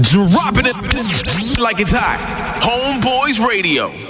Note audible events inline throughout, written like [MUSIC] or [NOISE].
Dropping it like it's hot. Homeboyz Radio.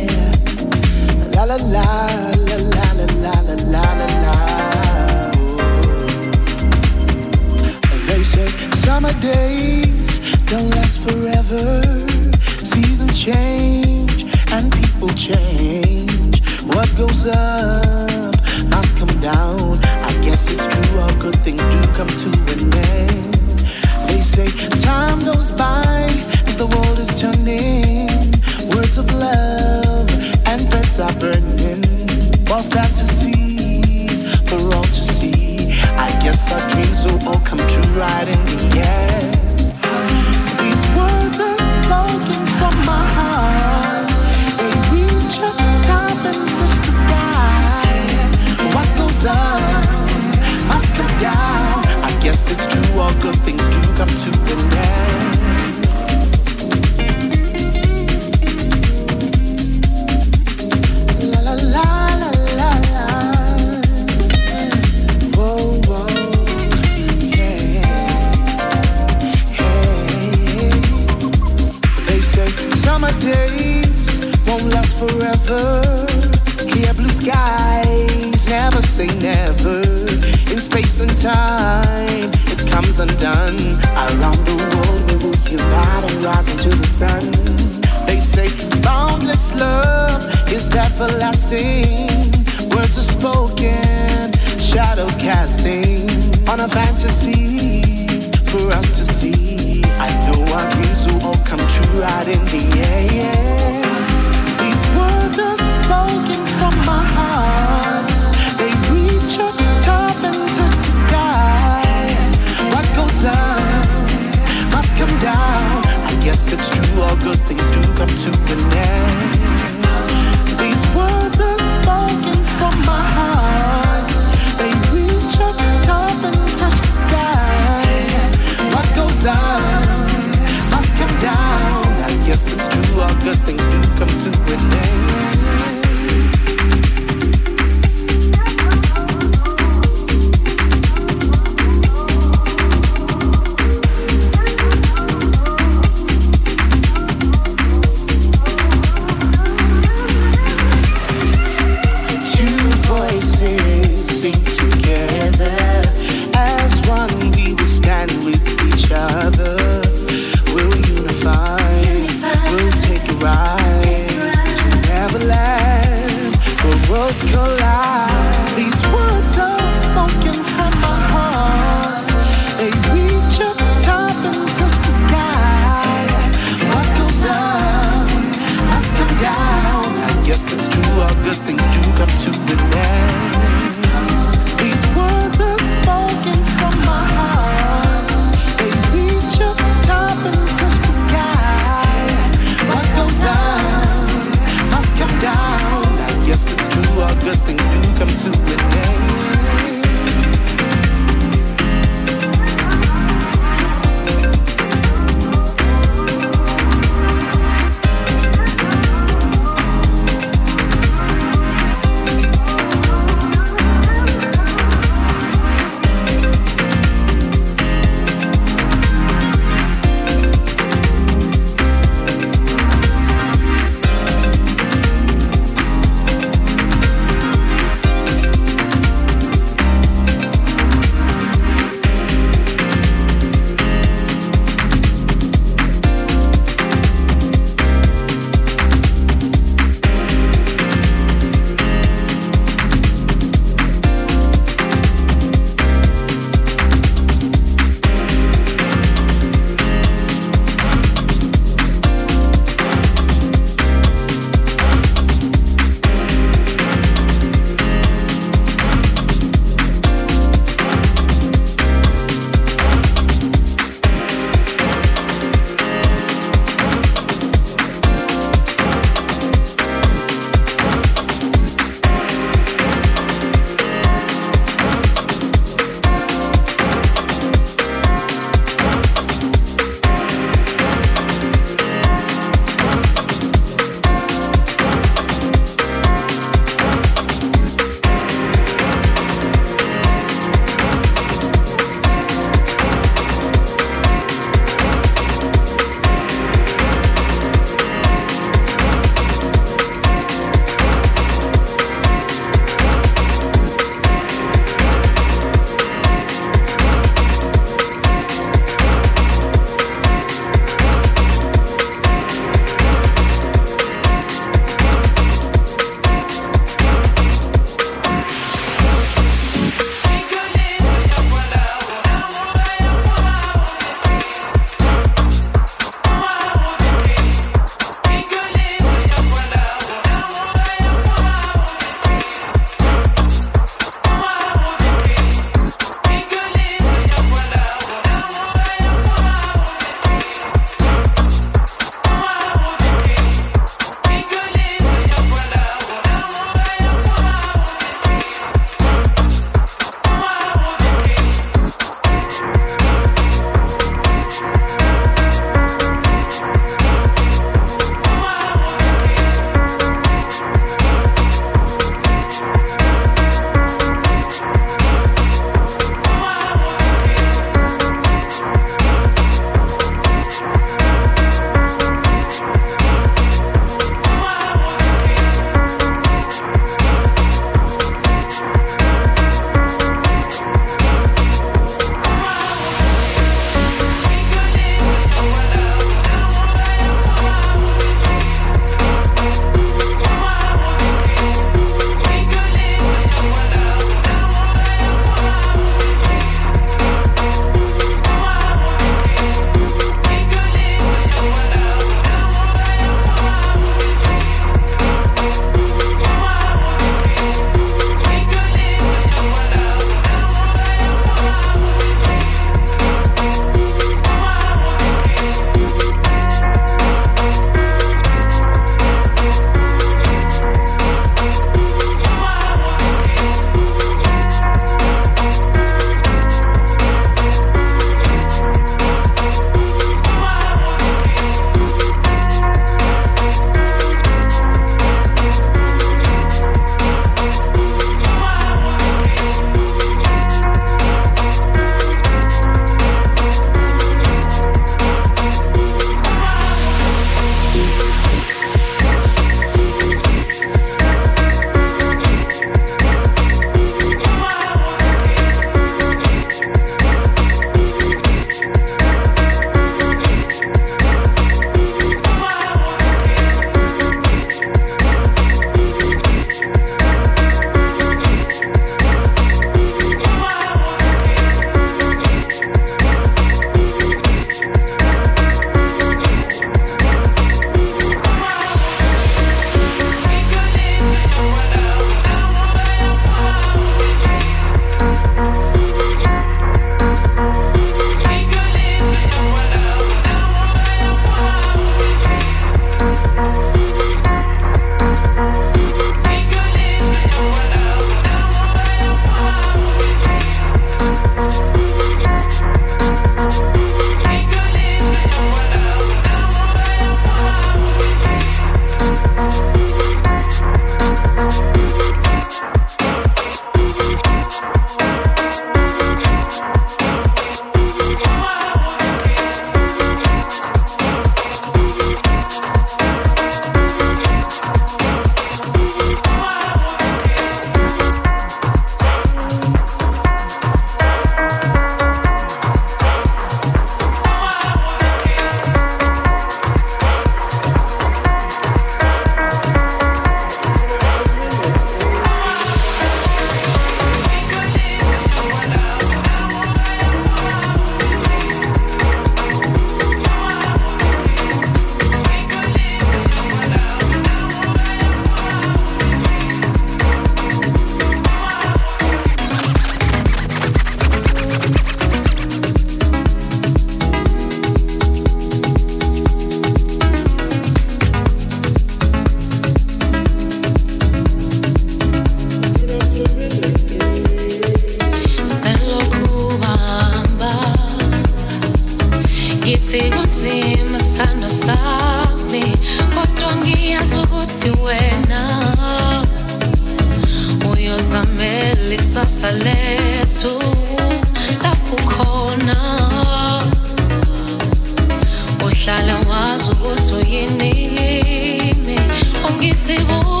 need me, aunque se.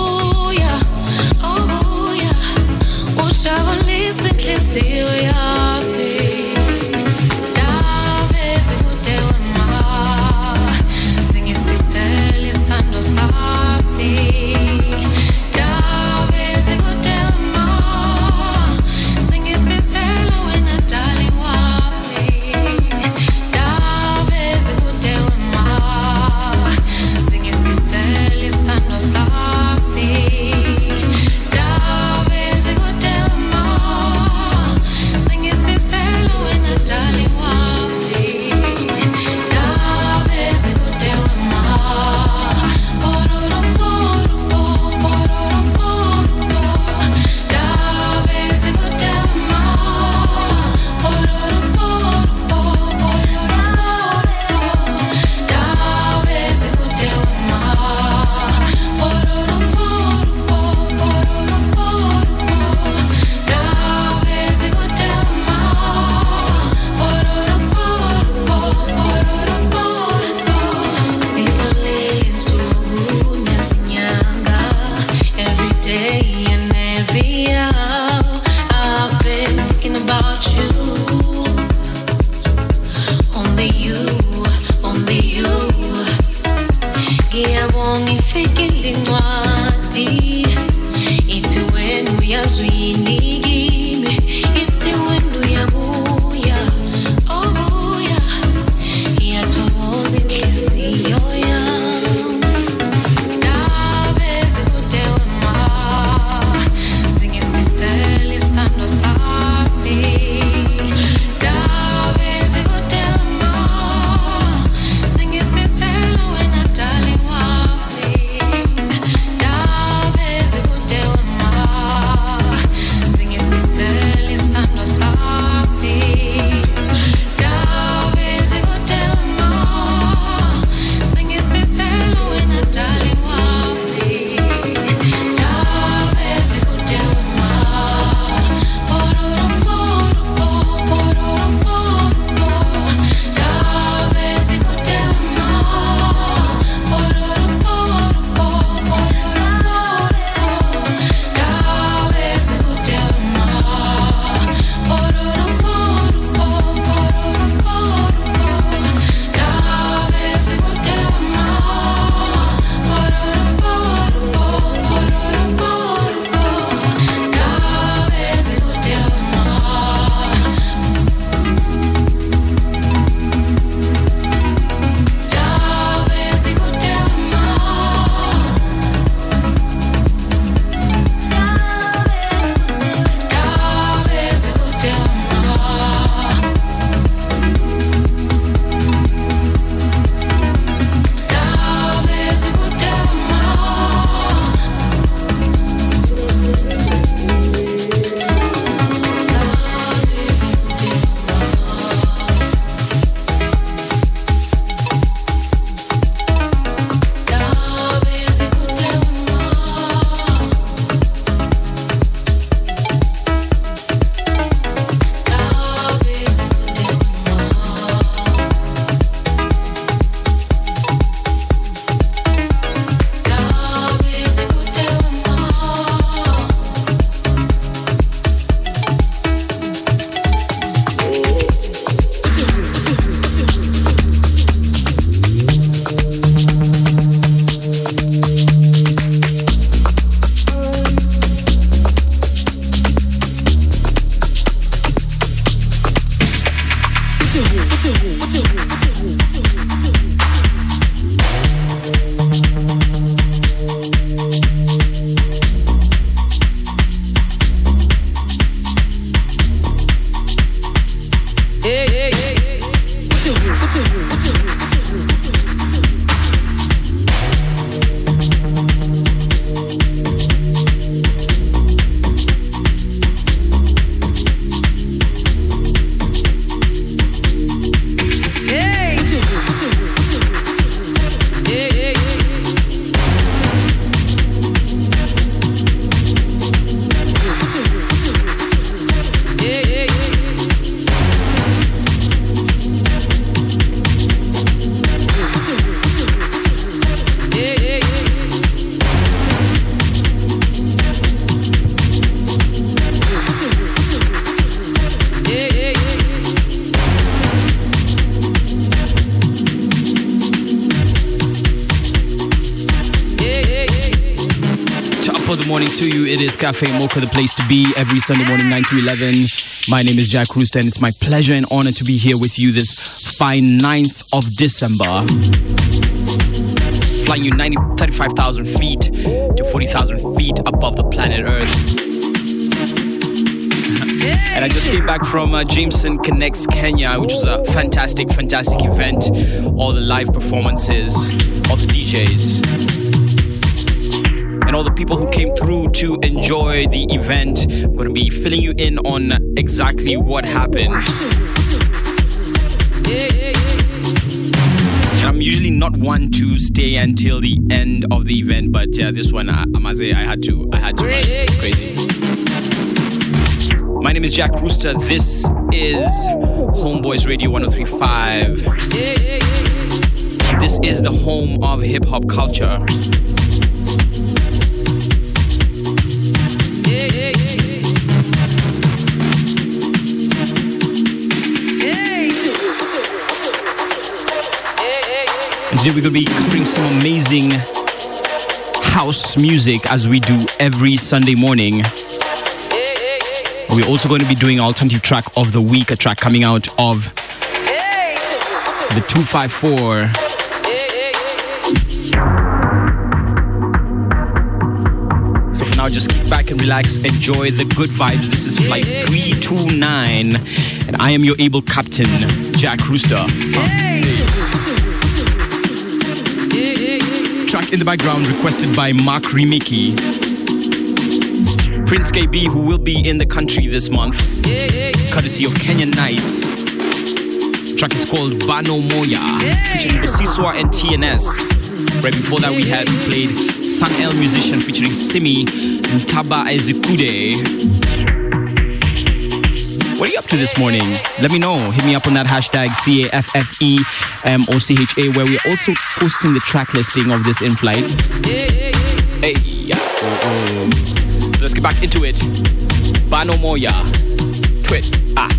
Cafe Mocha, the place to be every Sunday morning, 9 to 11. My name is Jack Rooster, and it's my pleasure and honor to be here with you this fine 9th of December. Flying you 90, 35,000 feet to 40,000 feet above the planet Earth. [LAUGHS] And I just came back from uh, Jameson Connects Kenya, which was a fantastic, fantastic event. All the live performances, all the DJs all the people who came through to enjoy the event. I'm going to be filling you in on exactly what happened. I'm usually not one to stay until the end of the event, but yeah, this one I, I must say I had to. I had to. It's crazy. My name is Jack Rooster. This is Homeboyz Radio 1035. This is the home of hip hop culture. Today we're going to be covering some amazing house music as we do every Sunday morning. We're also going to be doing alternative track of the week, a track coming out of the 254. So for now, just kick back and relax, enjoy the good vibes. This is flight 329, and I am your able captain, Jack Rooster. In the background requested by Mark Remiki. Prince Kaybee, who will be in the country this month, courtesy of Kenyan Nights. Track is called Banomoya, featuring and TNS. Right before that, we had played Sun El Musician featuring Simmy and Taba Ezekude. What are you up to this morning? Let me know. Hit me up on that hashtag CAFFE or CHA, where we're also posting the track listing of this in flight. Hey. So let's get back into it. Banomoya. Twit. Ah,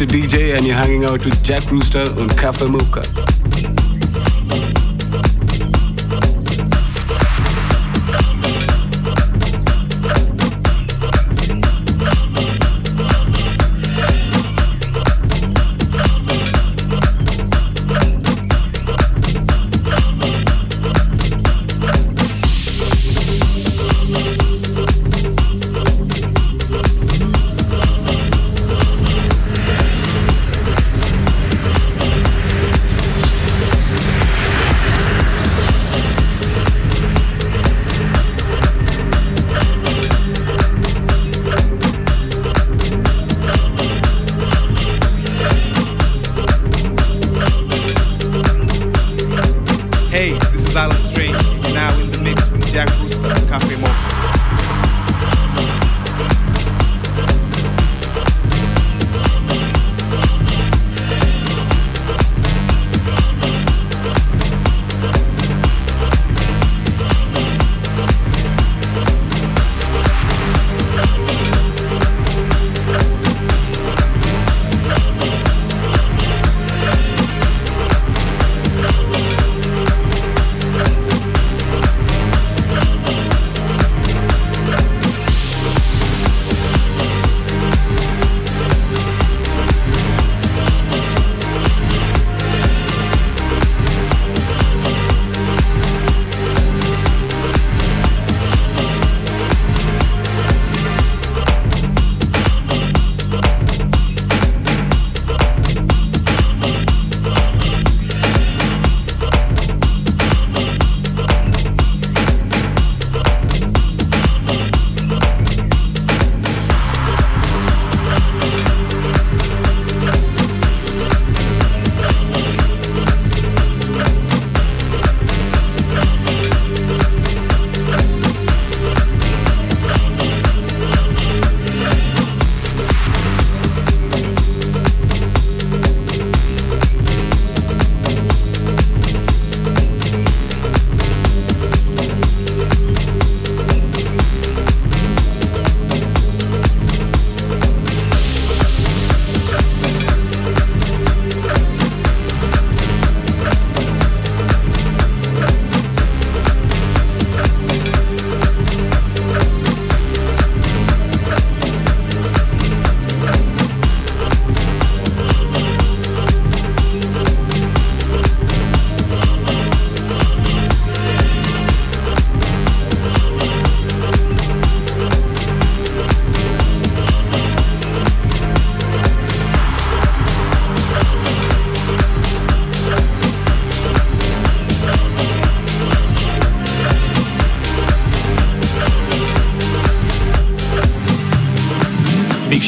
This. DJ, and you're hanging out with Jack Rooster on Cafe Mocha.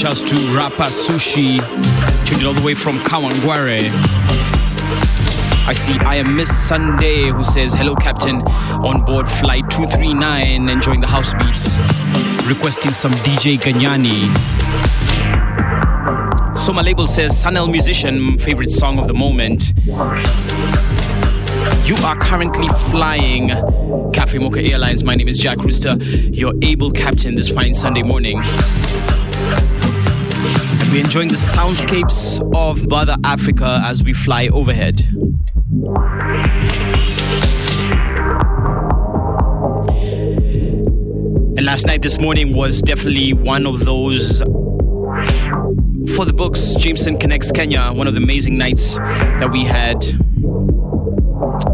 Shouts to Rapa Sushi, tuned all the way from Kawangware. I see I am Miss Sunday who says, Hello, Captain, on board flight 239, enjoying the house beats, requesting some DJ Ganyani. So my label says, Sun-El Musician, favorite song of the moment. You are currently flying Cafe Mocha Airlines. My name is Jack Rooster, your able captain this fine Sunday morning. We're enjoying the soundscapes of Mother Africa as we fly overhead. And last night, this morning was definitely one of those for the books. Jameson Connects Kenya, one of the amazing nights that we had.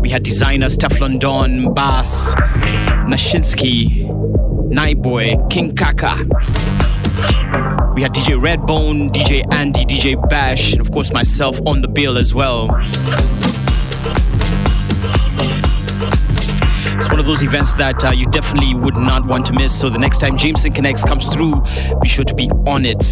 We had designers Teflon Don, Bass, Nyashinski, Nightboy, King Kaka. We had DJ Redbone, DJ Andy, DJ Bash, and of course myself on the bill as well. It's one of those events that uh, you definitely would not want to miss. So the next time Jameson Connects comes through, be sure to be on it.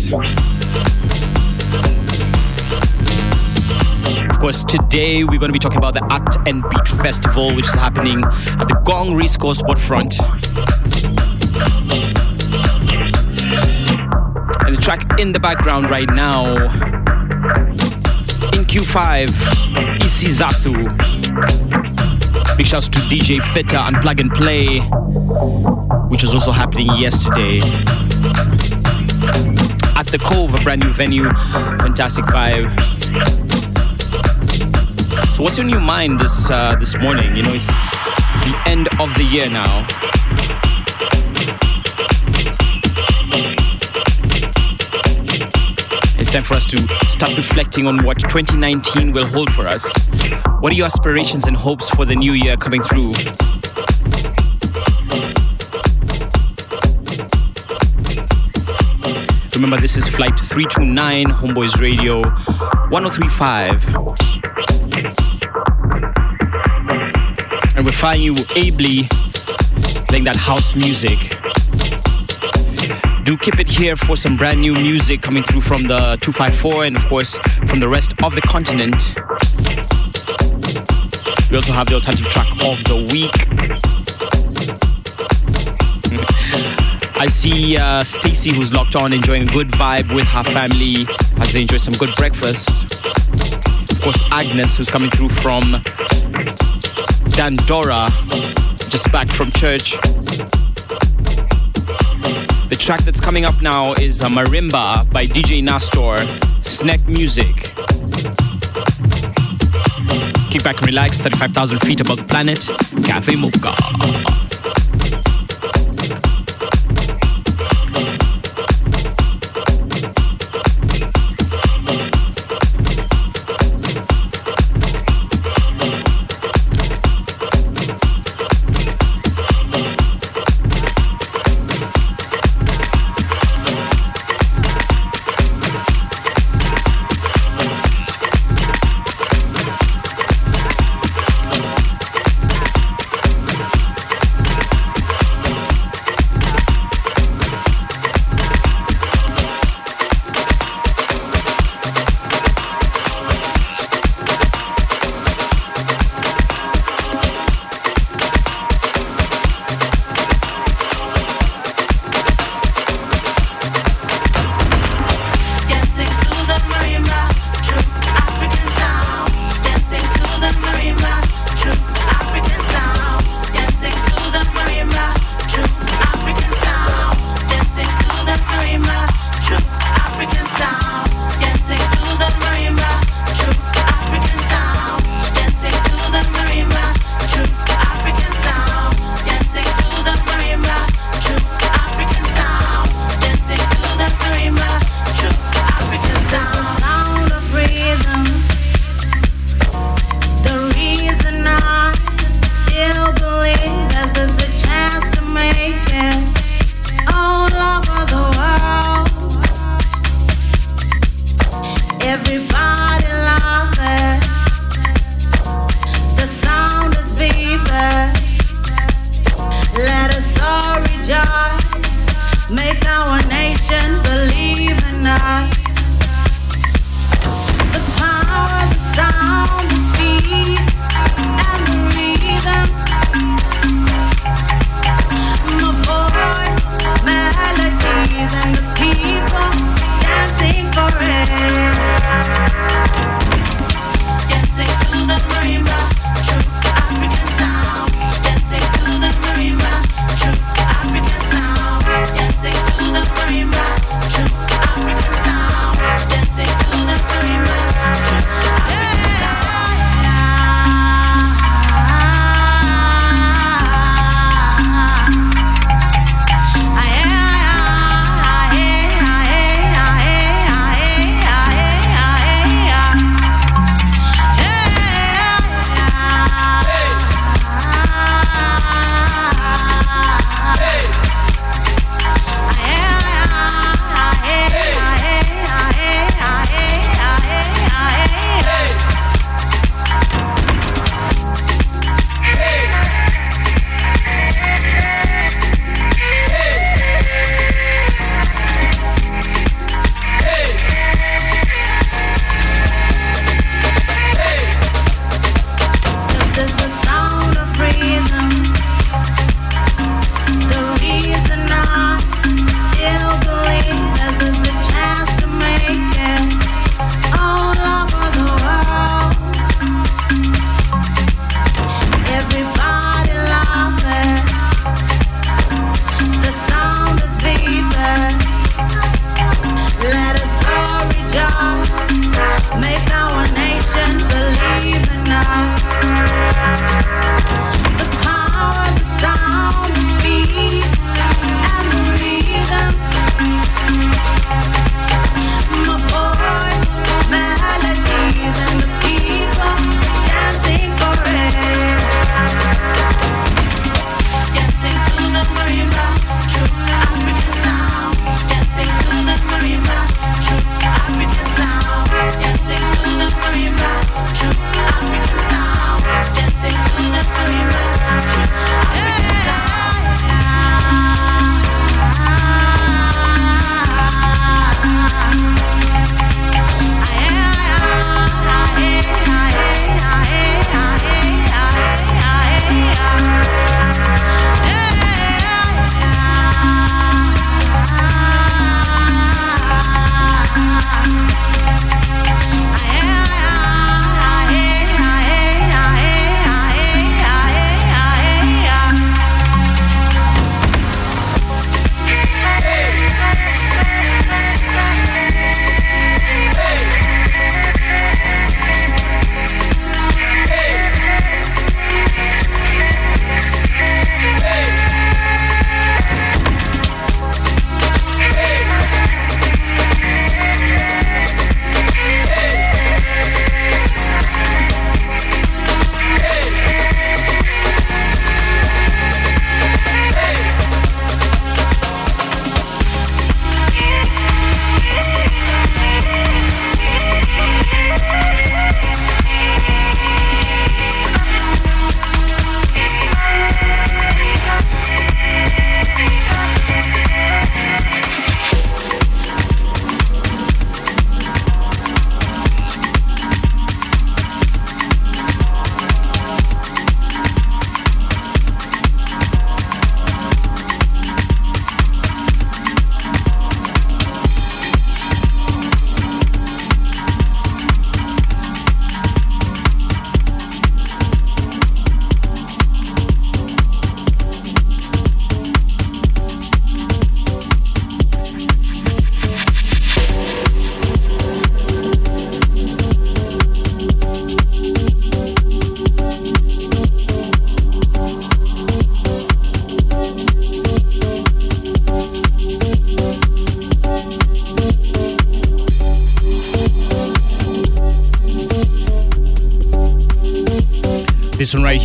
Of course, today we're going to be talking about the Art and Beat Festival, which is happening at the Ngong Racecourse Waterfront. Track in the background right now, in Q5, Isi Zathu. Big shouts to DJ Fitta and Plug and Play, which was also happening yesterday. At the Cove, a brand new venue, fantastic vibe. So, what's on your mind this uh, this morning? You know, it's the end of the year now. Time for us to start reflecting on what 2019 will hold for us. What are your aspirations and hopes for the new year coming through? Remember, this is Flight 329, Homeboyz Radio 1035. And we're flying you ably playing that house music. Do keep it here for some brand new music coming through from the 254 and, of course, from the rest of the continent. We also have the alternative track of the week. [LAUGHS] I see uh, Stacy, who's locked on, enjoying a good vibe with her family as they enjoy some good breakfast. Of course, Agnes, who's coming through from Dandora, just back from church. The track that's coming up now is uh, Marimba by DJ Nastor, Snack Music. Kick back and relax, 35,000 feet above the planet, Cafe Mocha.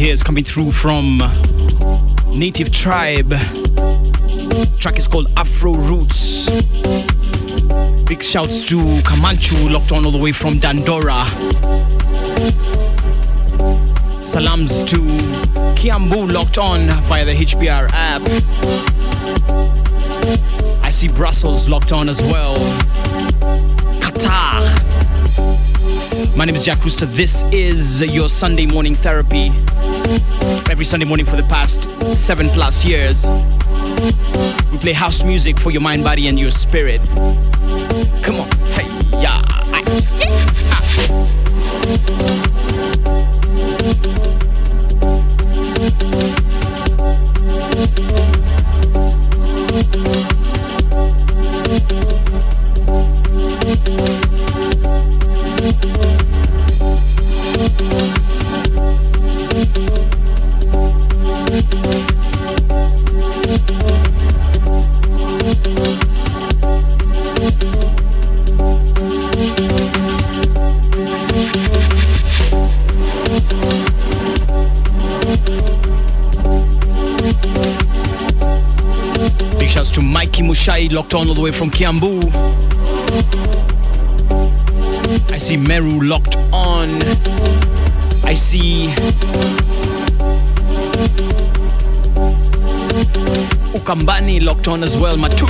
Here is coming through from Native Tribe. Track is called Afro Roots. Big shouts to Kamanchu, locked on all the way from Dandora. Salams to Kiambu, locked on via the HBR app. I see Brussels locked on as well. My name is Jack Rooster. This is your Sunday morning therapy. Every Sunday morning for the past seven plus years. We play house music for your mind, body, and your spirit. Come on. Hey, yeah. Aye, yeah. Ah. Locked on all the way from Kiambu. I see Meru locked on. I see Ukambani locked on as well. Matu.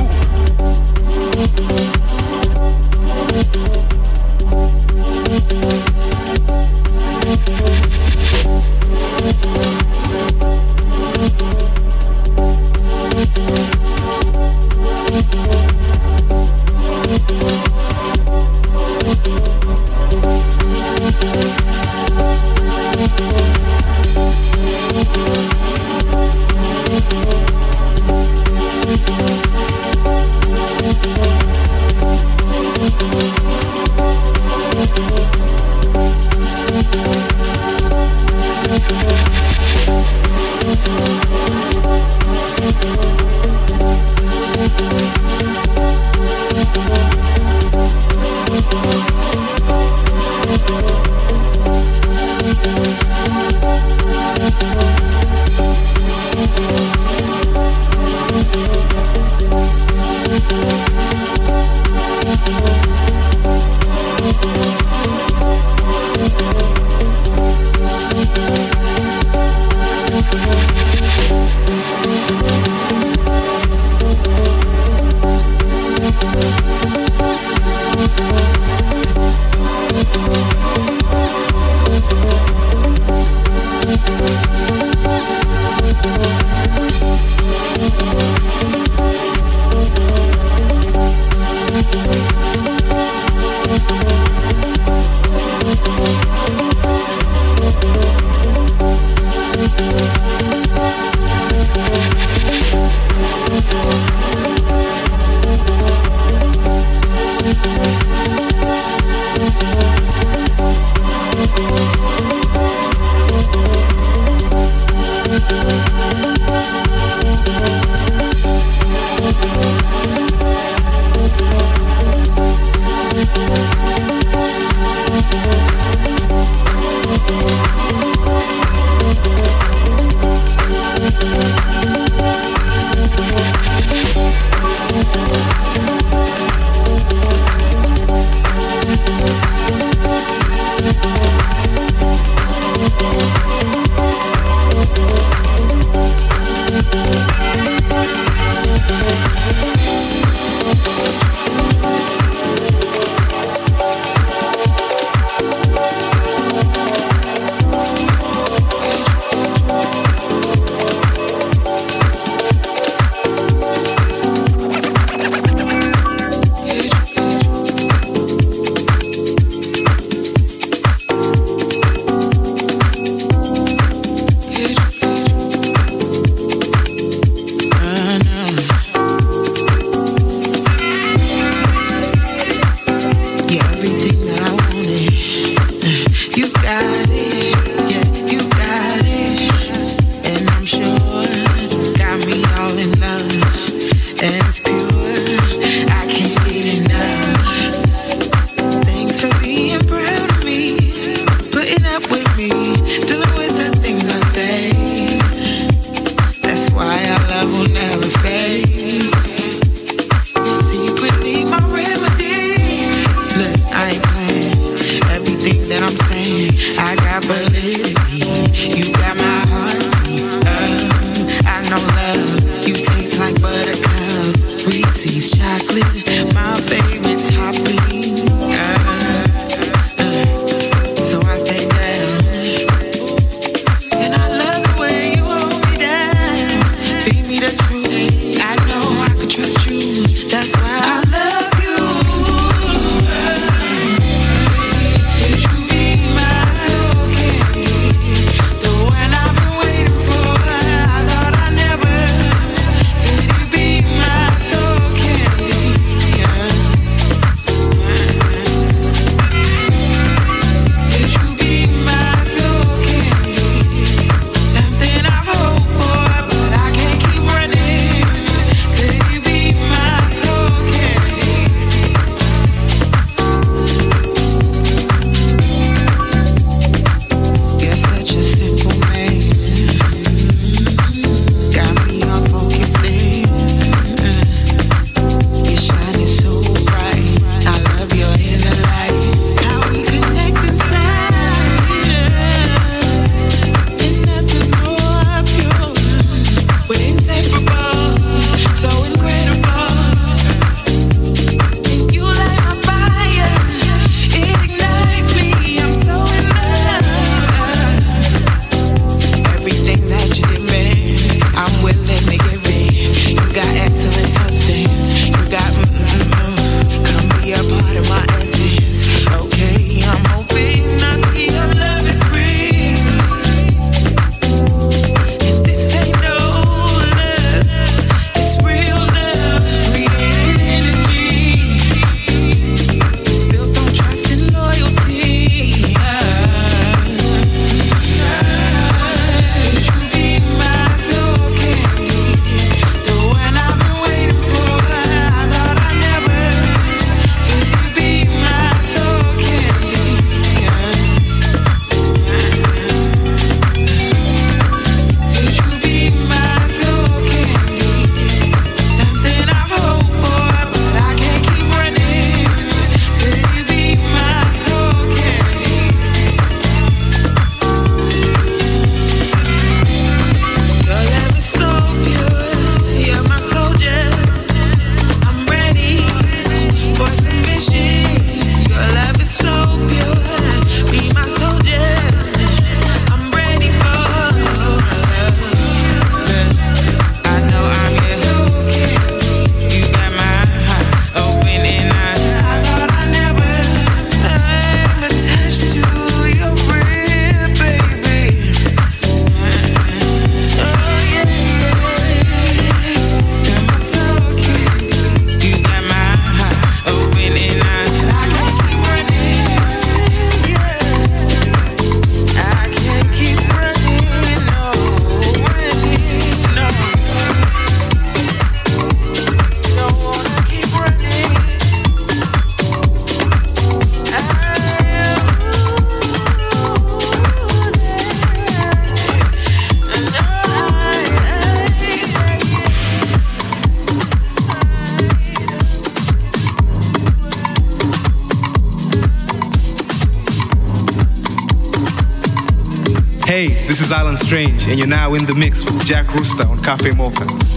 This is Alan Strange, and you're now in the mix with Jack Rooster on Cafe Mocha.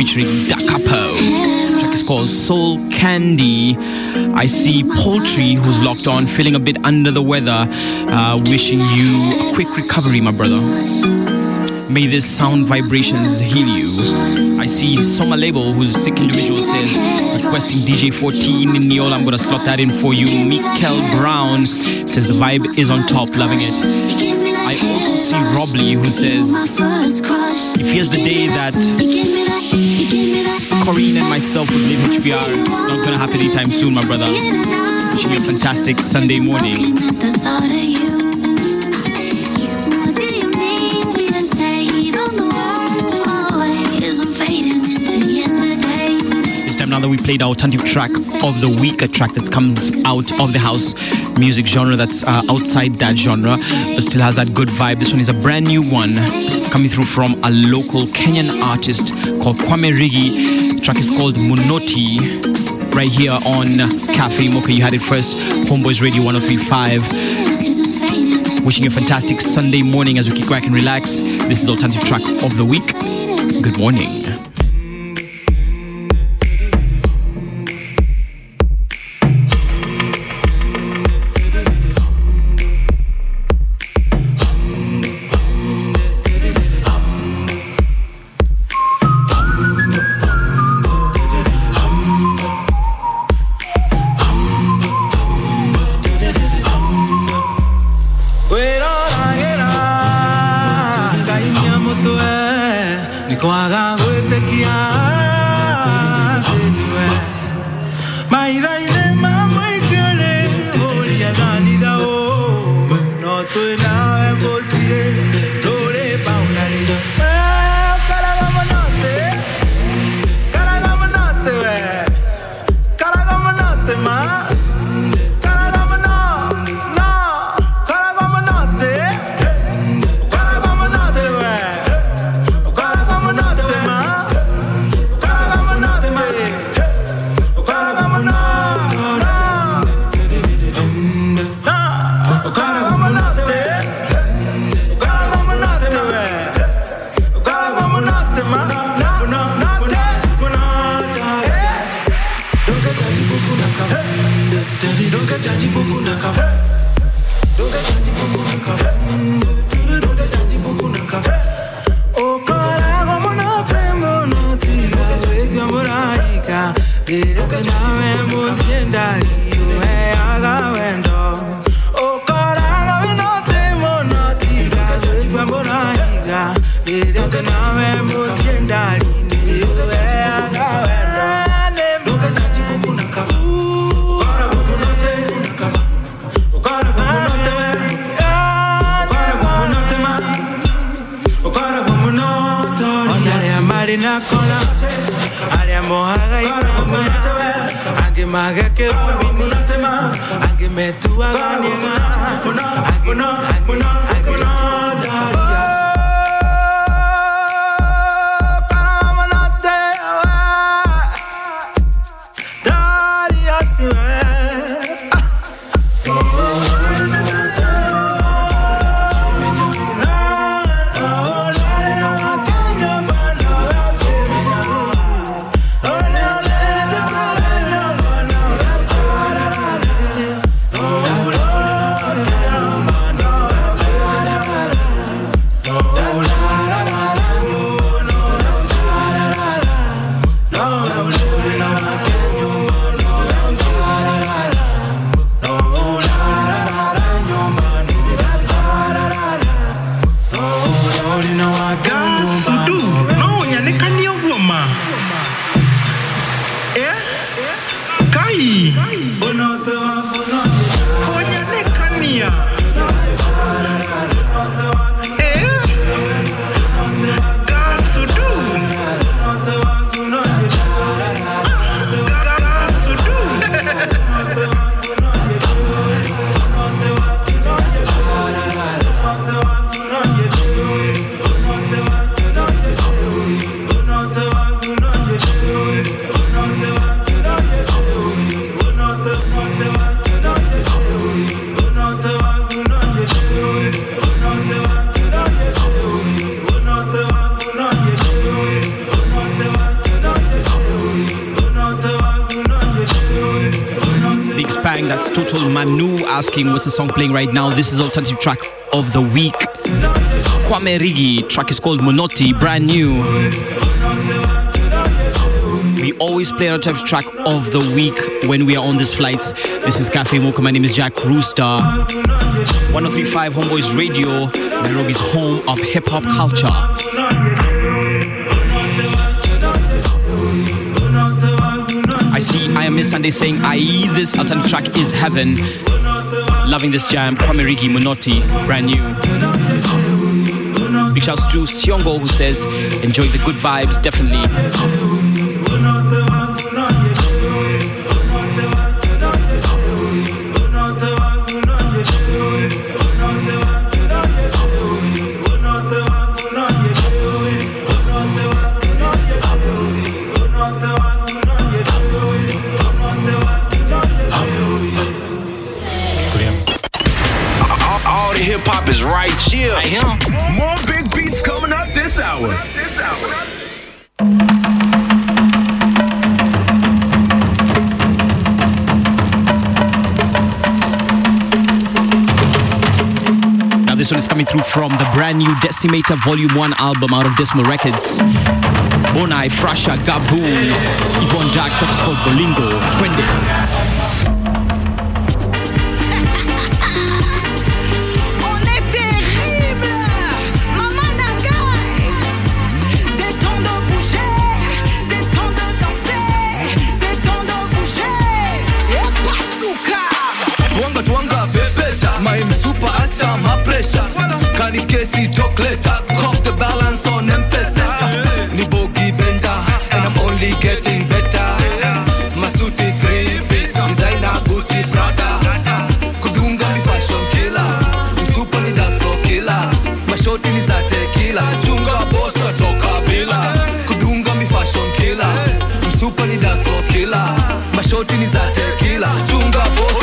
Featuring Da Capo. Track is called Soul Candy. I see Poultry, who's locked on, feeling a bit under the weather. Uh, wishing you a quick recovery, my brother. May this sound vibrations heal you. I see Soma Label, who's a sick individual, says requesting DJ 14 in Neola. I'm gonna slot that in for you. Mikel Brown says the vibe is on top, loving it. I also see Robley, who says if here's the day that Corinne and myself would live leave HBR, it's not gonna happen anytime soon, my brother. Wishing you a fantastic Sunday morning. It's time now that we played our alternative track of the week, a track that comes out of the house music genre that's uh, outside that genre, but still has that good vibe. This one is a brand new one coming through from a local Kenyan artist called Kwame Rigi. The track is called Munoti. Right here on Cafe Mocha, you had it first. Homeboyz Radio 1035. Wishing you a fantastic Sunday morning as we kick back and relax. This is alternative track of the week. Good morning. Song playing right now. This is alternative track of the week. Kwame Rigi, track is called Monoti, brand new. We always play alternative track of the week when we are on these flights. This is Cafe Mocha. My name is Jack Rooster. 1035 Homeboyz Radio, Nairobi's home of hip hop culture. I see I am Miss Sunday saying, "Aye, this alternative track is heaven." Loving this jam, Kwame Rigi Monoti, brand new. Big shouts to Siongo who says, "Enjoy the good vibes, definitely." Here. More big beats coming up this hour. Now this one is coming through from the brand new Decimator Volume 1 album out of Decimal Records. Bon'Eye, Frasha, Gabu, Yvonne Jack, track called Bolingo, Twende. Hata mapresha kani kesi chocolate off the balance on mpesa ni bogi benda and i'm only getting better. Masuti three piece designer gucci prada. Kudunga mi fashion killer msupa ni dance floor killer. Mashoti ni za tequila chunga boss na toka bila kudunga mi fashion killer msupa ni dance floor killer. Mashoti ni za tequila chunga boss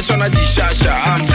apaixona de chacha. I'm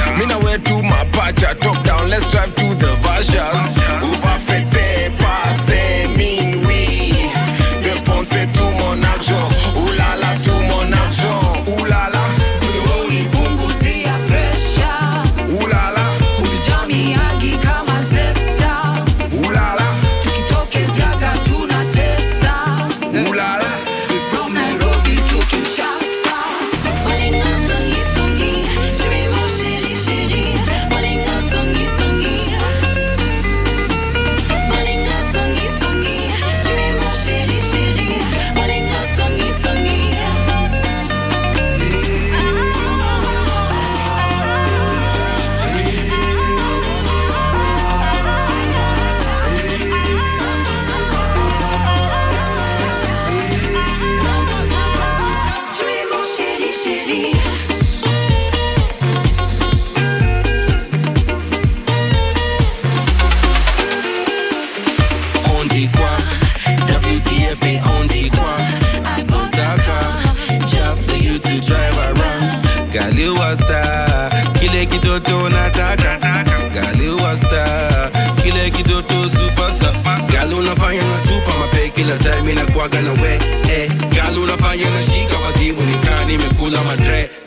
nikaa nimekula madre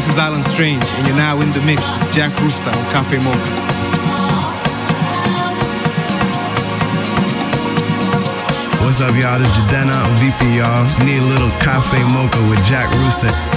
This is Alan Strange, and you're now in the mix with Jack Rooster on Cafe Mocha. What's up, y'all? This is Jadena on VP, y'all. Need a little cafe mocha with Jack Rooster.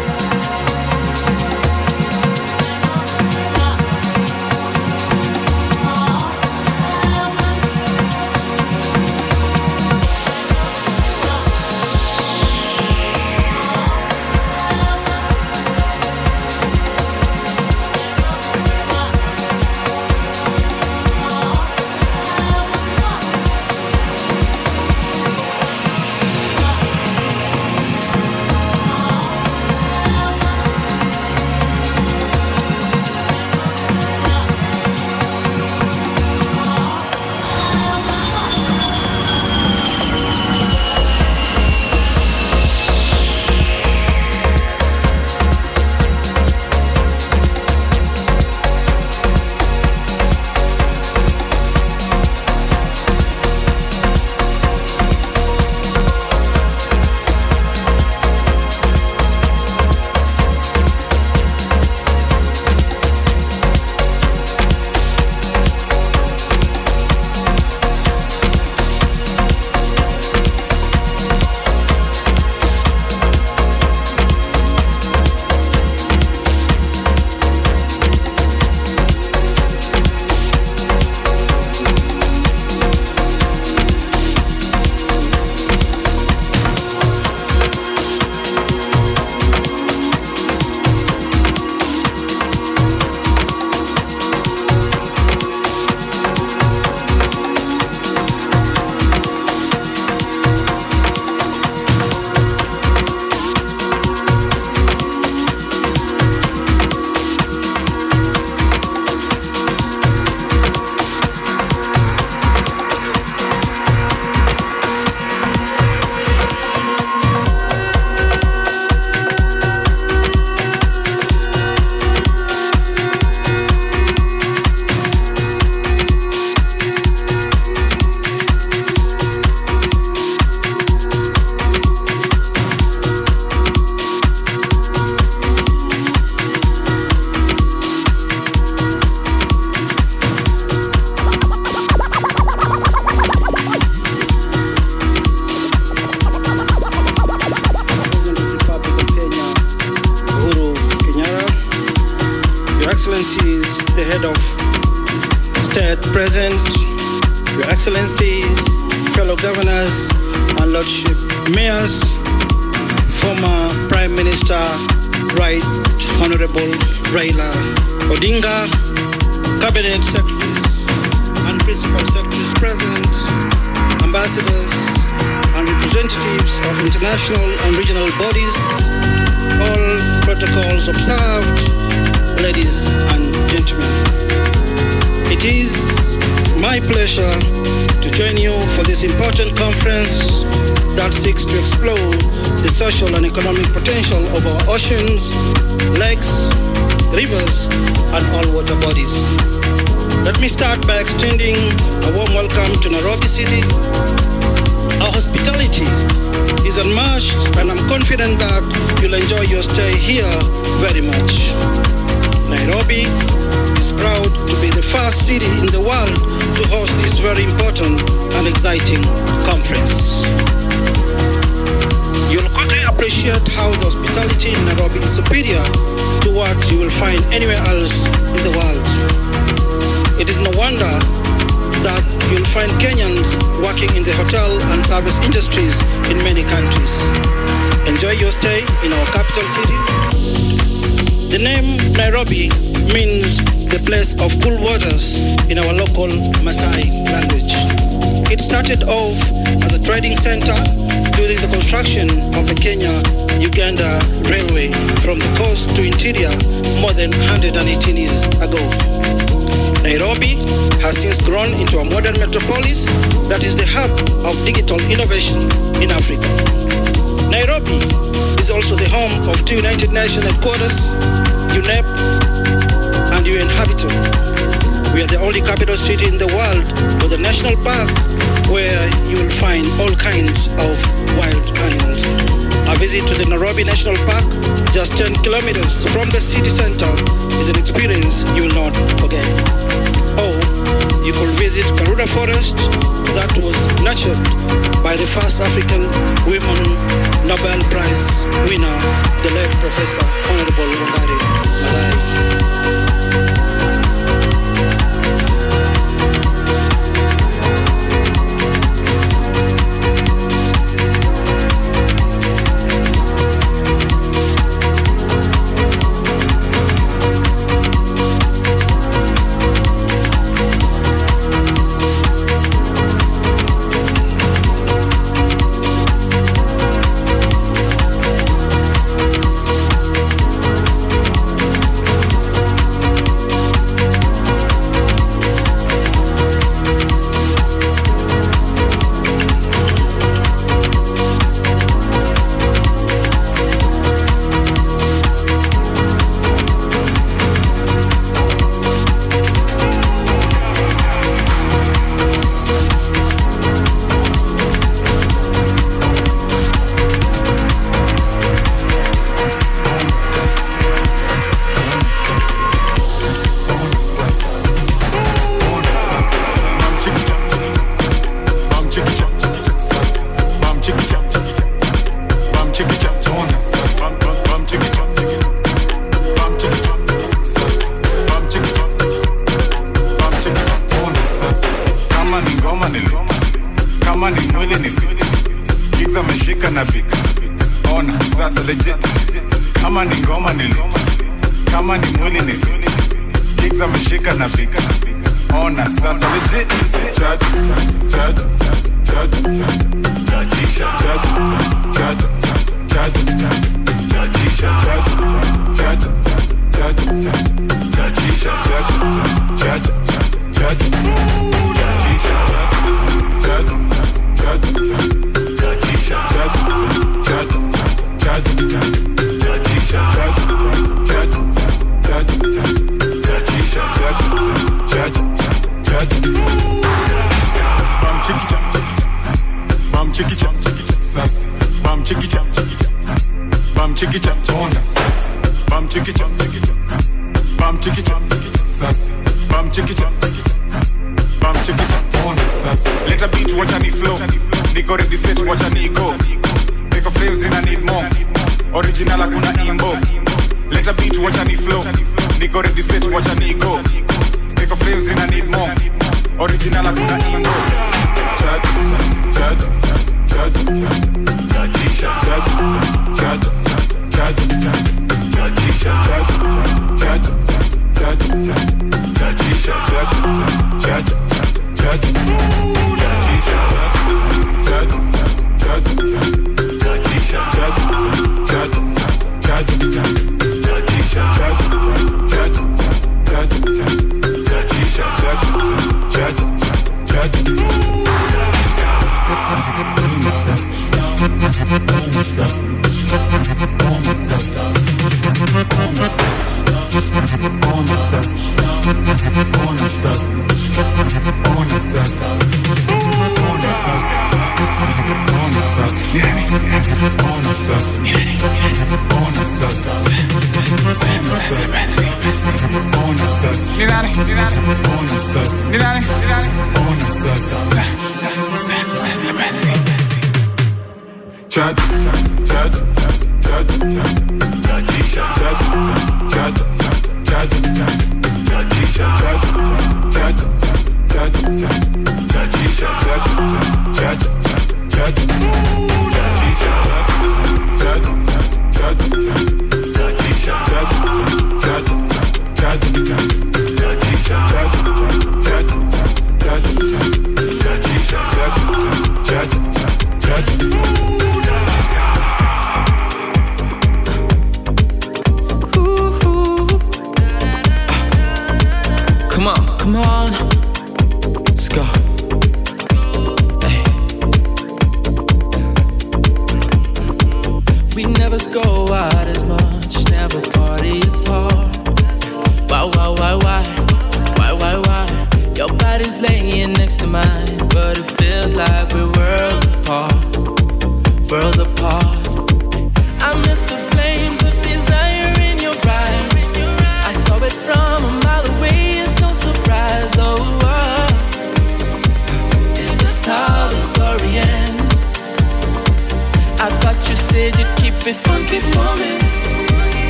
than 118 years ago. Nairobi has since grown into a modern metropolis that is the hub of digital innovation in Africa. Nairobi is also the home of two United Nations headquarters, UNEP and UN Habitat. We are the only capital city in the world with a national park where you will find all kinds of wild animals. A visit to the Nairobi National Park, just 10 kilometers from the city center, is an experience you will not forget. Or you could visit Karura Forest that was nurtured by the first African woman Nobel Prize winner, the late Professor Honorable Wangari Maathai.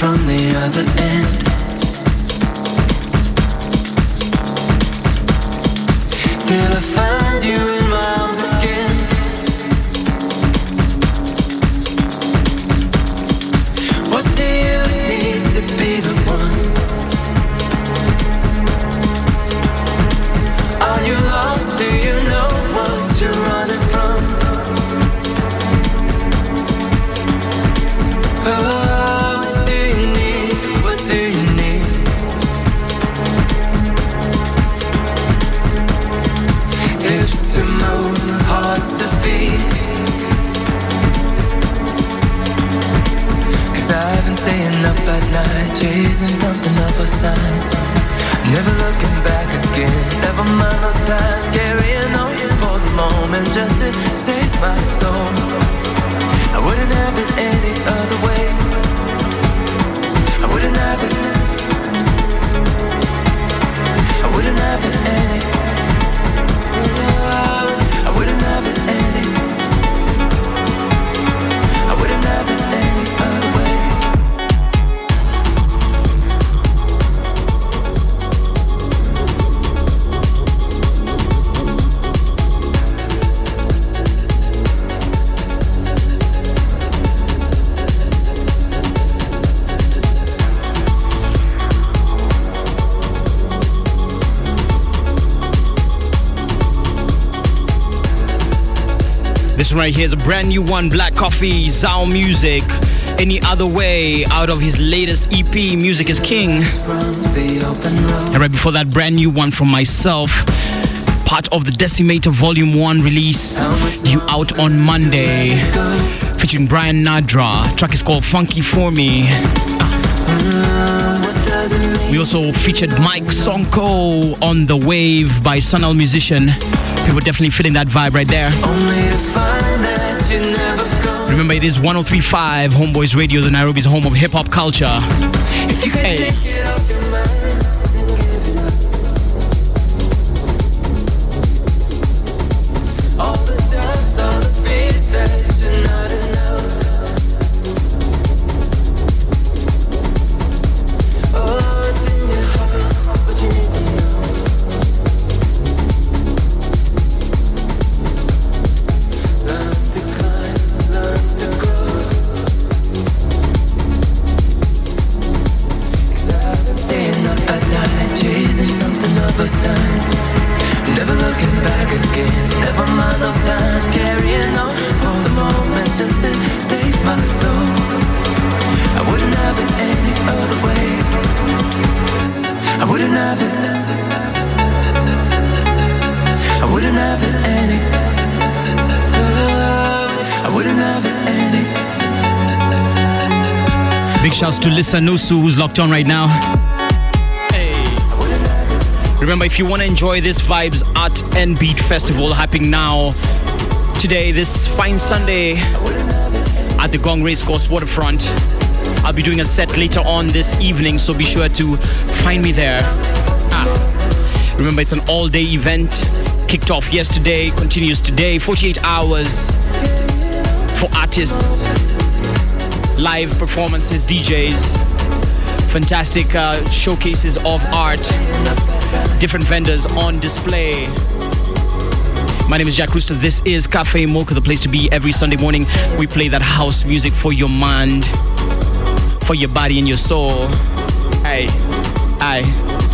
from the other end. Right here is a brand new one, Black Coffee, Zao Music. Any other way out of his latest EP, Music is King. And right before that, brand new one from myself, part of the Decimator Volume 1 release, due out on Monday, featuring Brian Nadra. Track is called Funky For Me. We also featured Mike Sonko on The Wave by Sun-El Musician. People definitely feeling that vibe right there. Remember, it is 1035 Homeboyz Radio, the Nairobi's home of hip hop culture. If you can Hey. Lisa who's locked on right now. Hey. Remember, if you want to enjoy this Vibes Art and Beat Festival happening now, today, this fine Sunday, at the Ngong Racecourse Waterfront, I'll be doing a set later on this evening, so be sure to find me there. Ah. Remember, it's an all day event. Kicked off yesterday, continues today, 48 hours for artists, live performances, DJs, fantastic uh, showcases of art, different vendors on display. My name is Jack Rooster. This is Cafe Mocha, the place to be every Sunday morning. We play that house music for your mind, for your body and your soul. Hey, hey.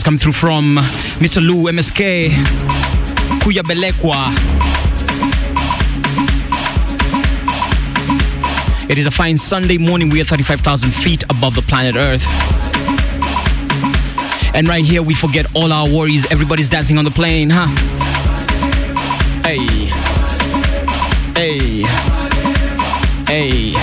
Come through from Mr. Luu MSK, Kuya Belekwa. It is a fine Sunday morning. We are 35,000 feet above the planet Earth. And right here, we forget all our worries. Everybody's dancing on the plane, huh? Hey. Hey. Hey.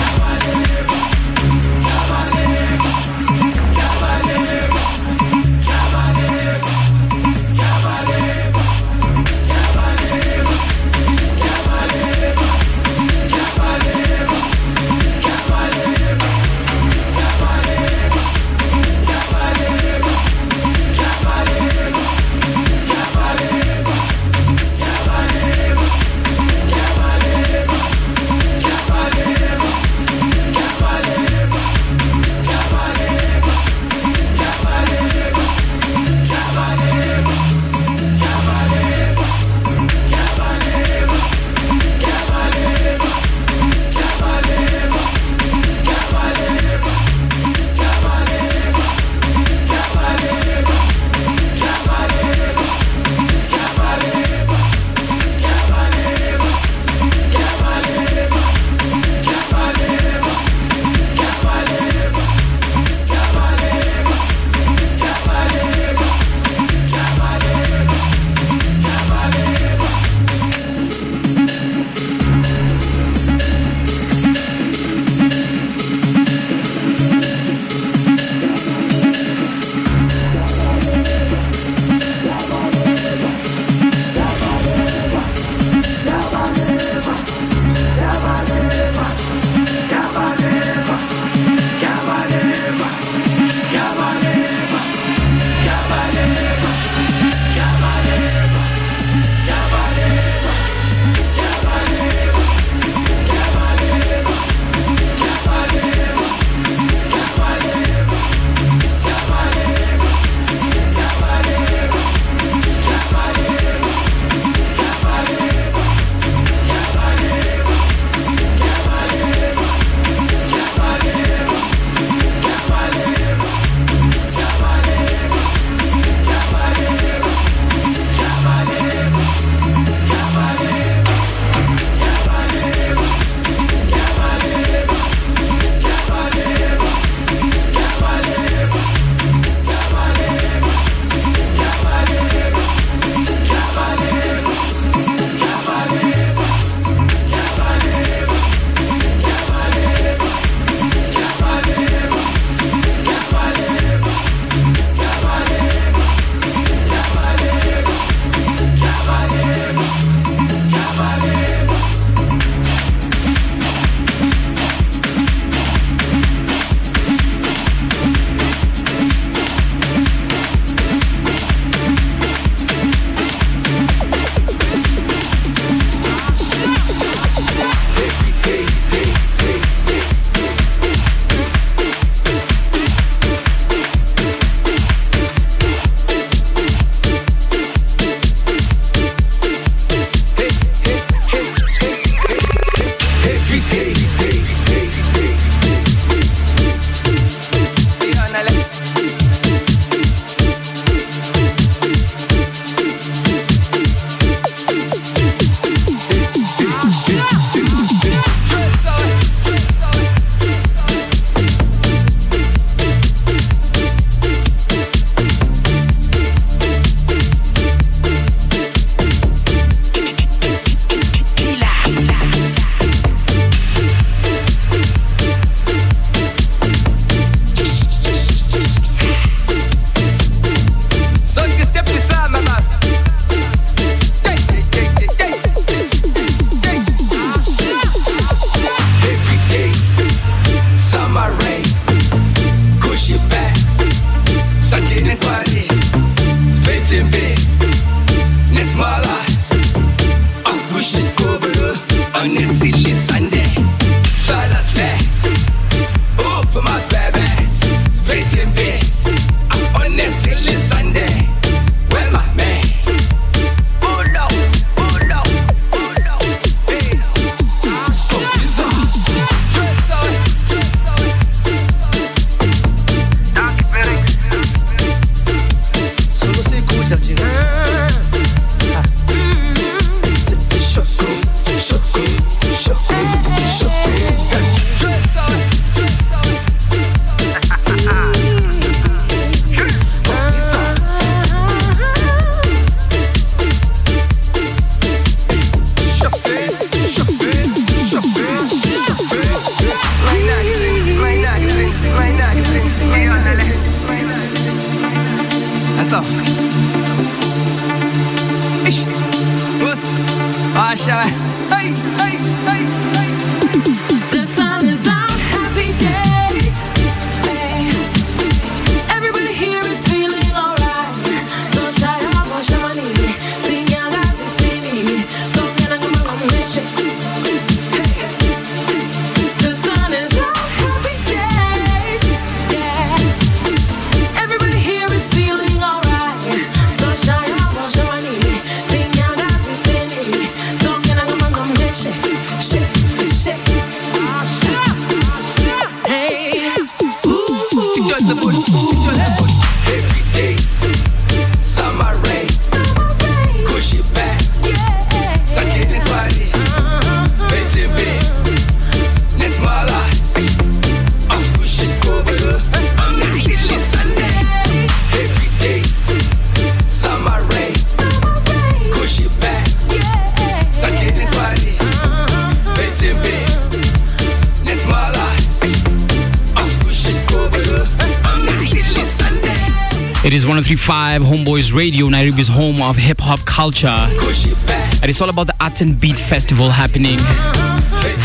1035 Radio, Nairobi's home of hip hop culture. And it's all about the Art and Beat Festival happening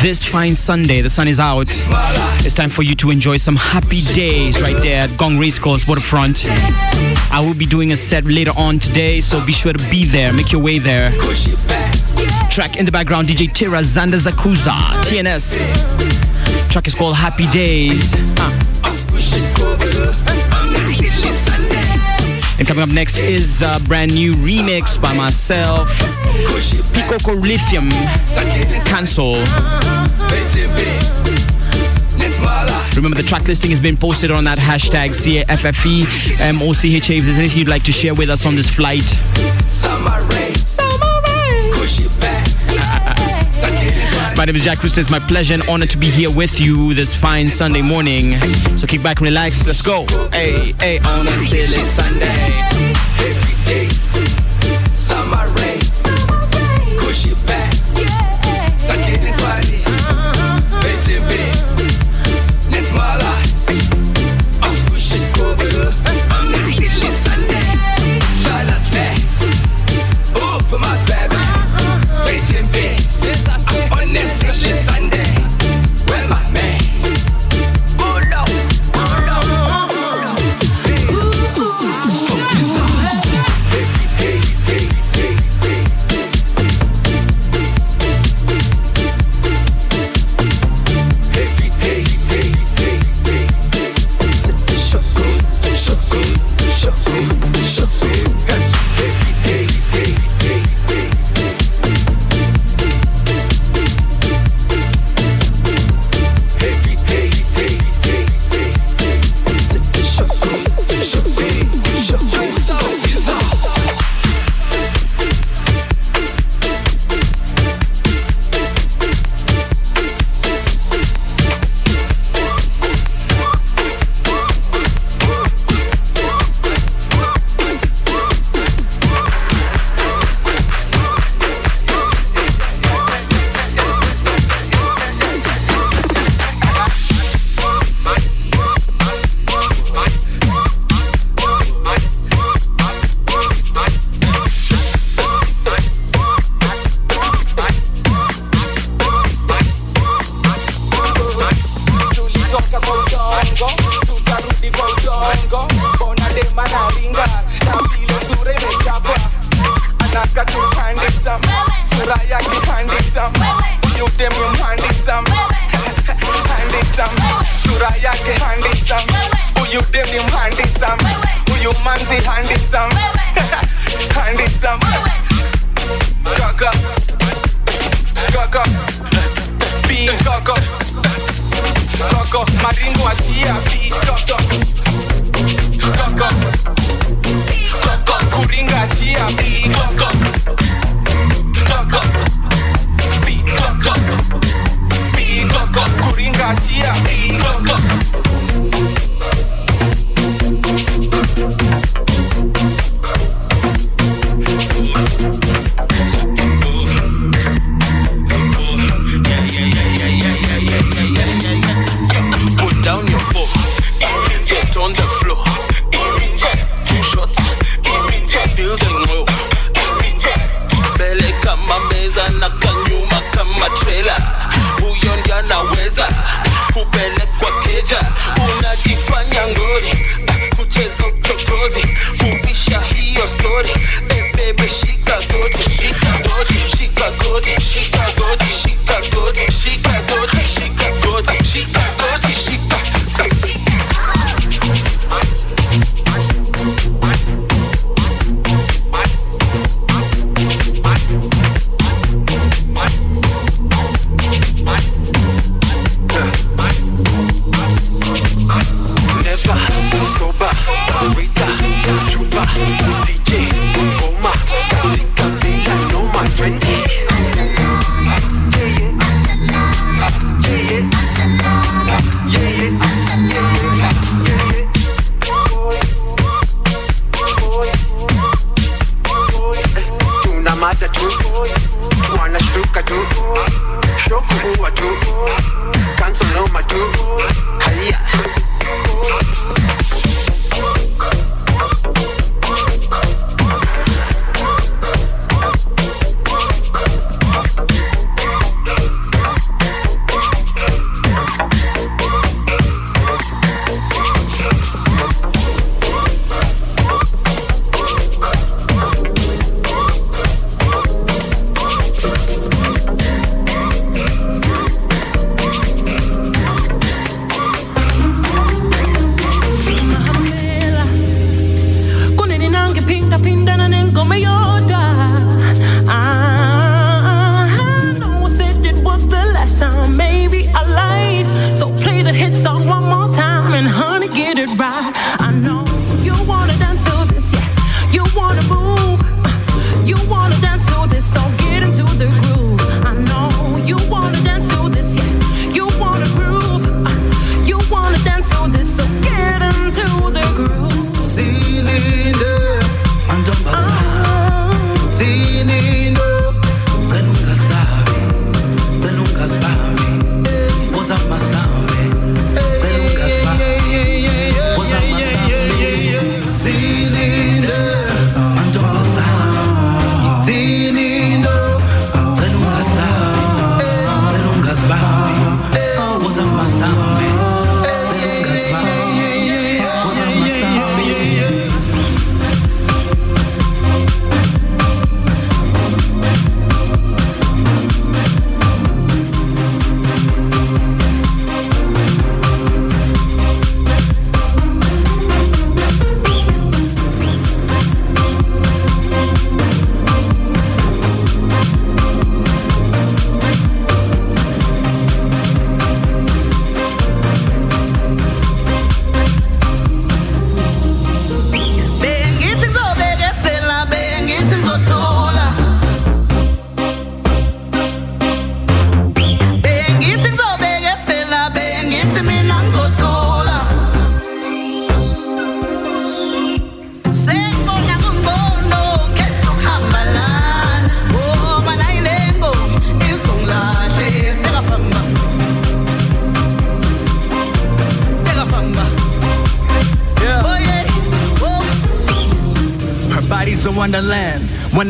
this fine Sunday. The sun is out. It's time for you to enjoy some happy days right there at Ngong Racecourse Waterfront. I will be doing a set later on today, so be sure to be there. Make your way there. Track in the background, DJ Tira Zanda Zakuza, TNS. Track is called Happy Days. Ah. And coming up next is a brand new remix by myself, Picoco Lithium, Cancel. Remember, the track listing has been posted on that hashtag CAFFE-MOCHA. If there's anything you'd like to share with us on this flight, my name is Jack Rooster. It's my pleasure and honor to be here with you this fine Sunday morning. So kick back and relax. Let's go. Hey, hey, on a silly Sunday.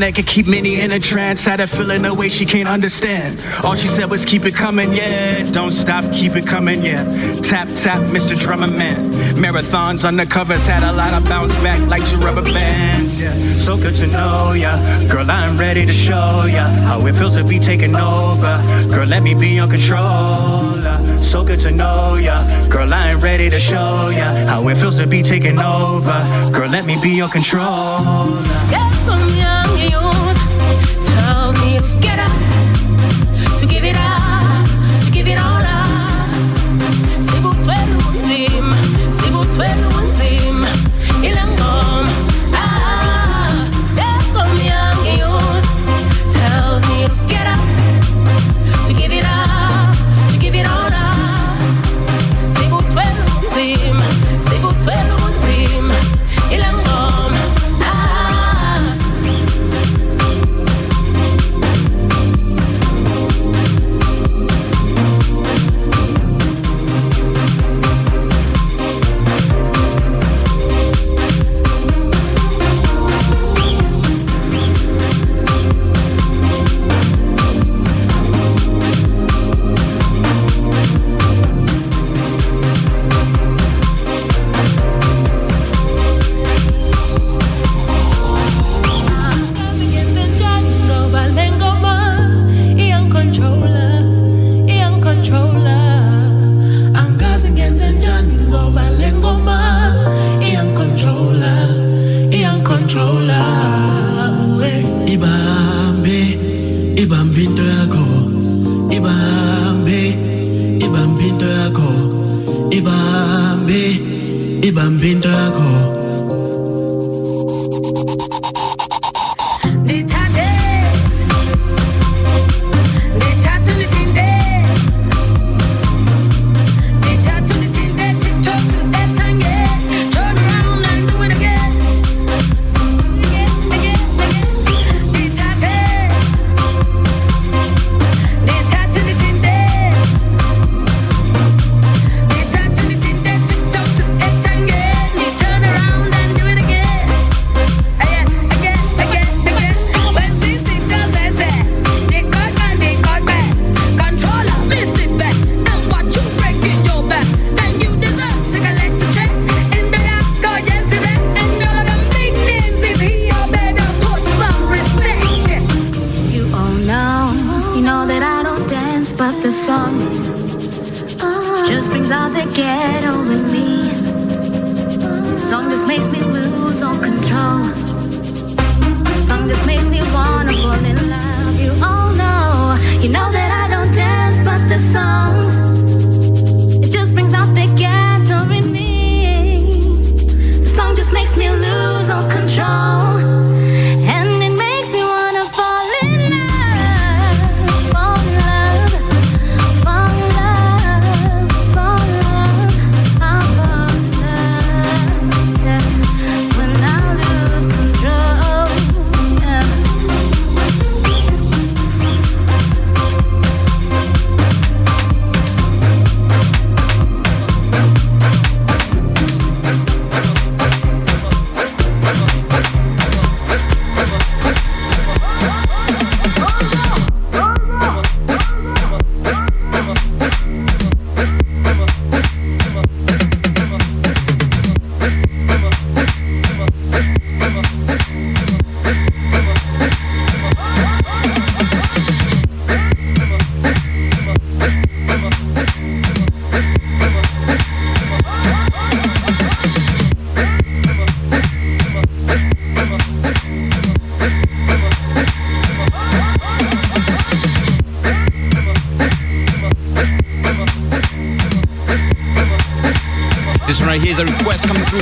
that could keep Minnie in a trance. Had a feeling a way she can't understand. All she said was keep it coming, yeah. Don't stop, keep it coming, yeah. Tap, tap, Mr. Drummer Man. Marathons on the covers had a lot of bounce back like your rubber bands, yeah. So good to know ya. Girl, I'm ready to show ya how it feels to be taken over. Girl, let me be your controller. So good to know ya. Girl, I'm ready to show ya how it feels to be taken over. Girl, let me be your controller. Yeah.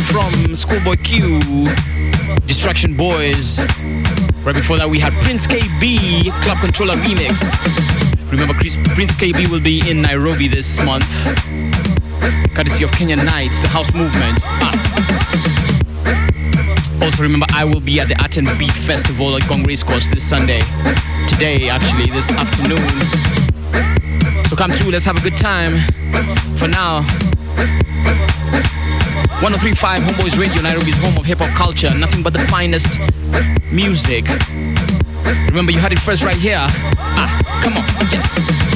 from Schoolboy Q, Distraction Boys. Right before that, we had Prince Kaybee, Club Controller Remix. Remember, Chris, Prince Kaybee will be in Nairobi this month, courtesy of Kenyan Nights, the house movement. Ah. Also, remember, I will be at the Aten Beat Festival at Ngong Course this Sunday. Today, actually, this afternoon. So come through, let's have a good time. For now, 1035 Homeboyz Radio, Nairobi's home of hip hop culture. Nothing but the finest music. Remember, you had it first right here. Ah, come on, yes.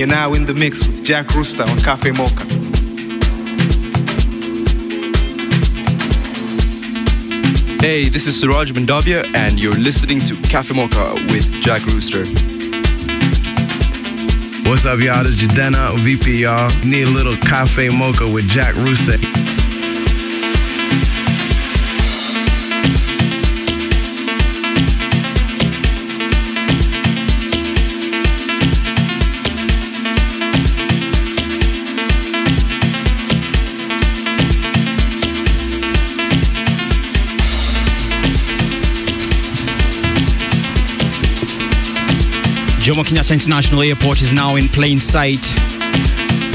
And you're now in the mix with Jack Rooster on Cafe Mocha. Hey, this is Suraj Mandavia, and you're listening to Cafe Mocha with Jack Rooster. What's up, y'all? This is Jadena, VP, y'all. You need a little cafe mocha with Jack Rooster. Jomo Kenyatta International Airport is now in plain sight.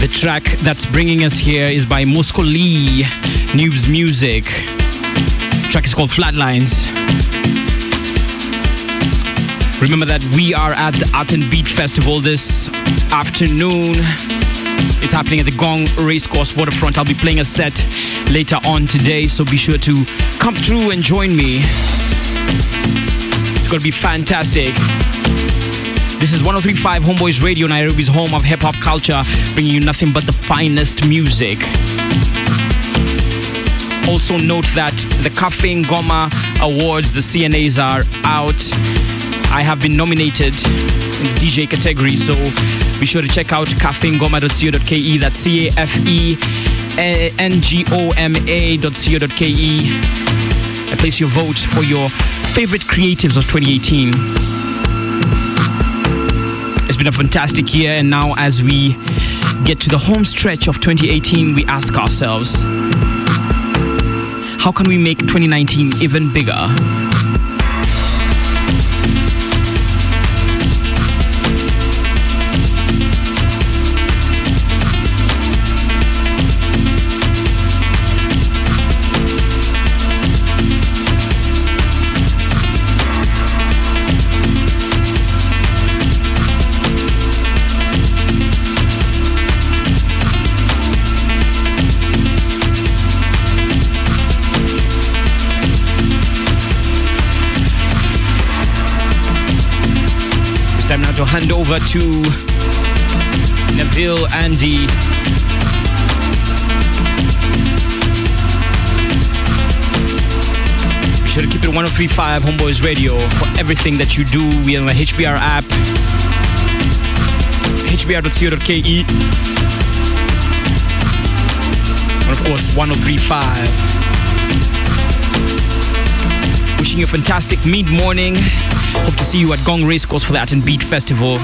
The track that's bringing us here is by Moscow Lee, Noobs Music. The track is called Flatlines. Remember that we are at the Art and Beat Festival this afternoon. It's happening at the Ngong Racecourse Waterfront. I'll be playing a set later on today, so be sure to come through and join me. It's going to be fantastic. This is 1035 Homeboyz Radio, Nairobi's home of hip hop culture, bringing you nothing but the finest music. Also, note that the Cafe Ngoma Awards, the CNAs, are out. I have been nominated in the DJ category, so be sure to check out cafengoma.co.ke. That's C A F E N G O M A.co.ke. And place your vote for your favorite creatives of 2018. It's been a fantastic year, and now as we get to the home stretch of 2018, we ask ourselves how can we make 2019 even bigger? Hand over to Neville Andy. Be sure to keep it 1035 Homeboyz Radio for everything that you do. We have a HBR app, hbr.co.ke. And of course, 1035. Wishing you a fantastic mid morning. Hope to see you at Ngong Racecourse for the and Beat Festival.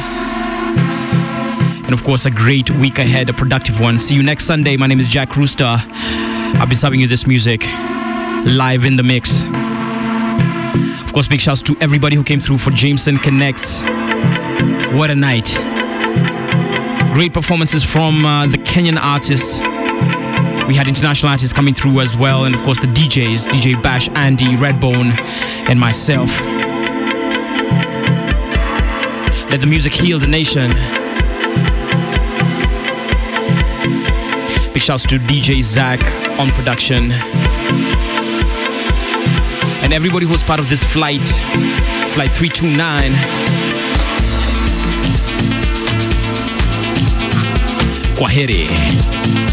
And of course, a great week ahead, a productive one. See you next Sunday. My name is Jack Rooster. I'll be serving you this music live in the mix. Of course, big shouts to everybody who came through for Jameson Connects. What a night! Great performances from uh, the Kenyan artists. We had international artists coming through as well, and of course, the DJs DJ Bash, Andy, Redbone, and myself. Let the music heal the nation. Big shouts to DJ Zach on production. And everybody who was part of this flight, Flight 329. Kwaheri.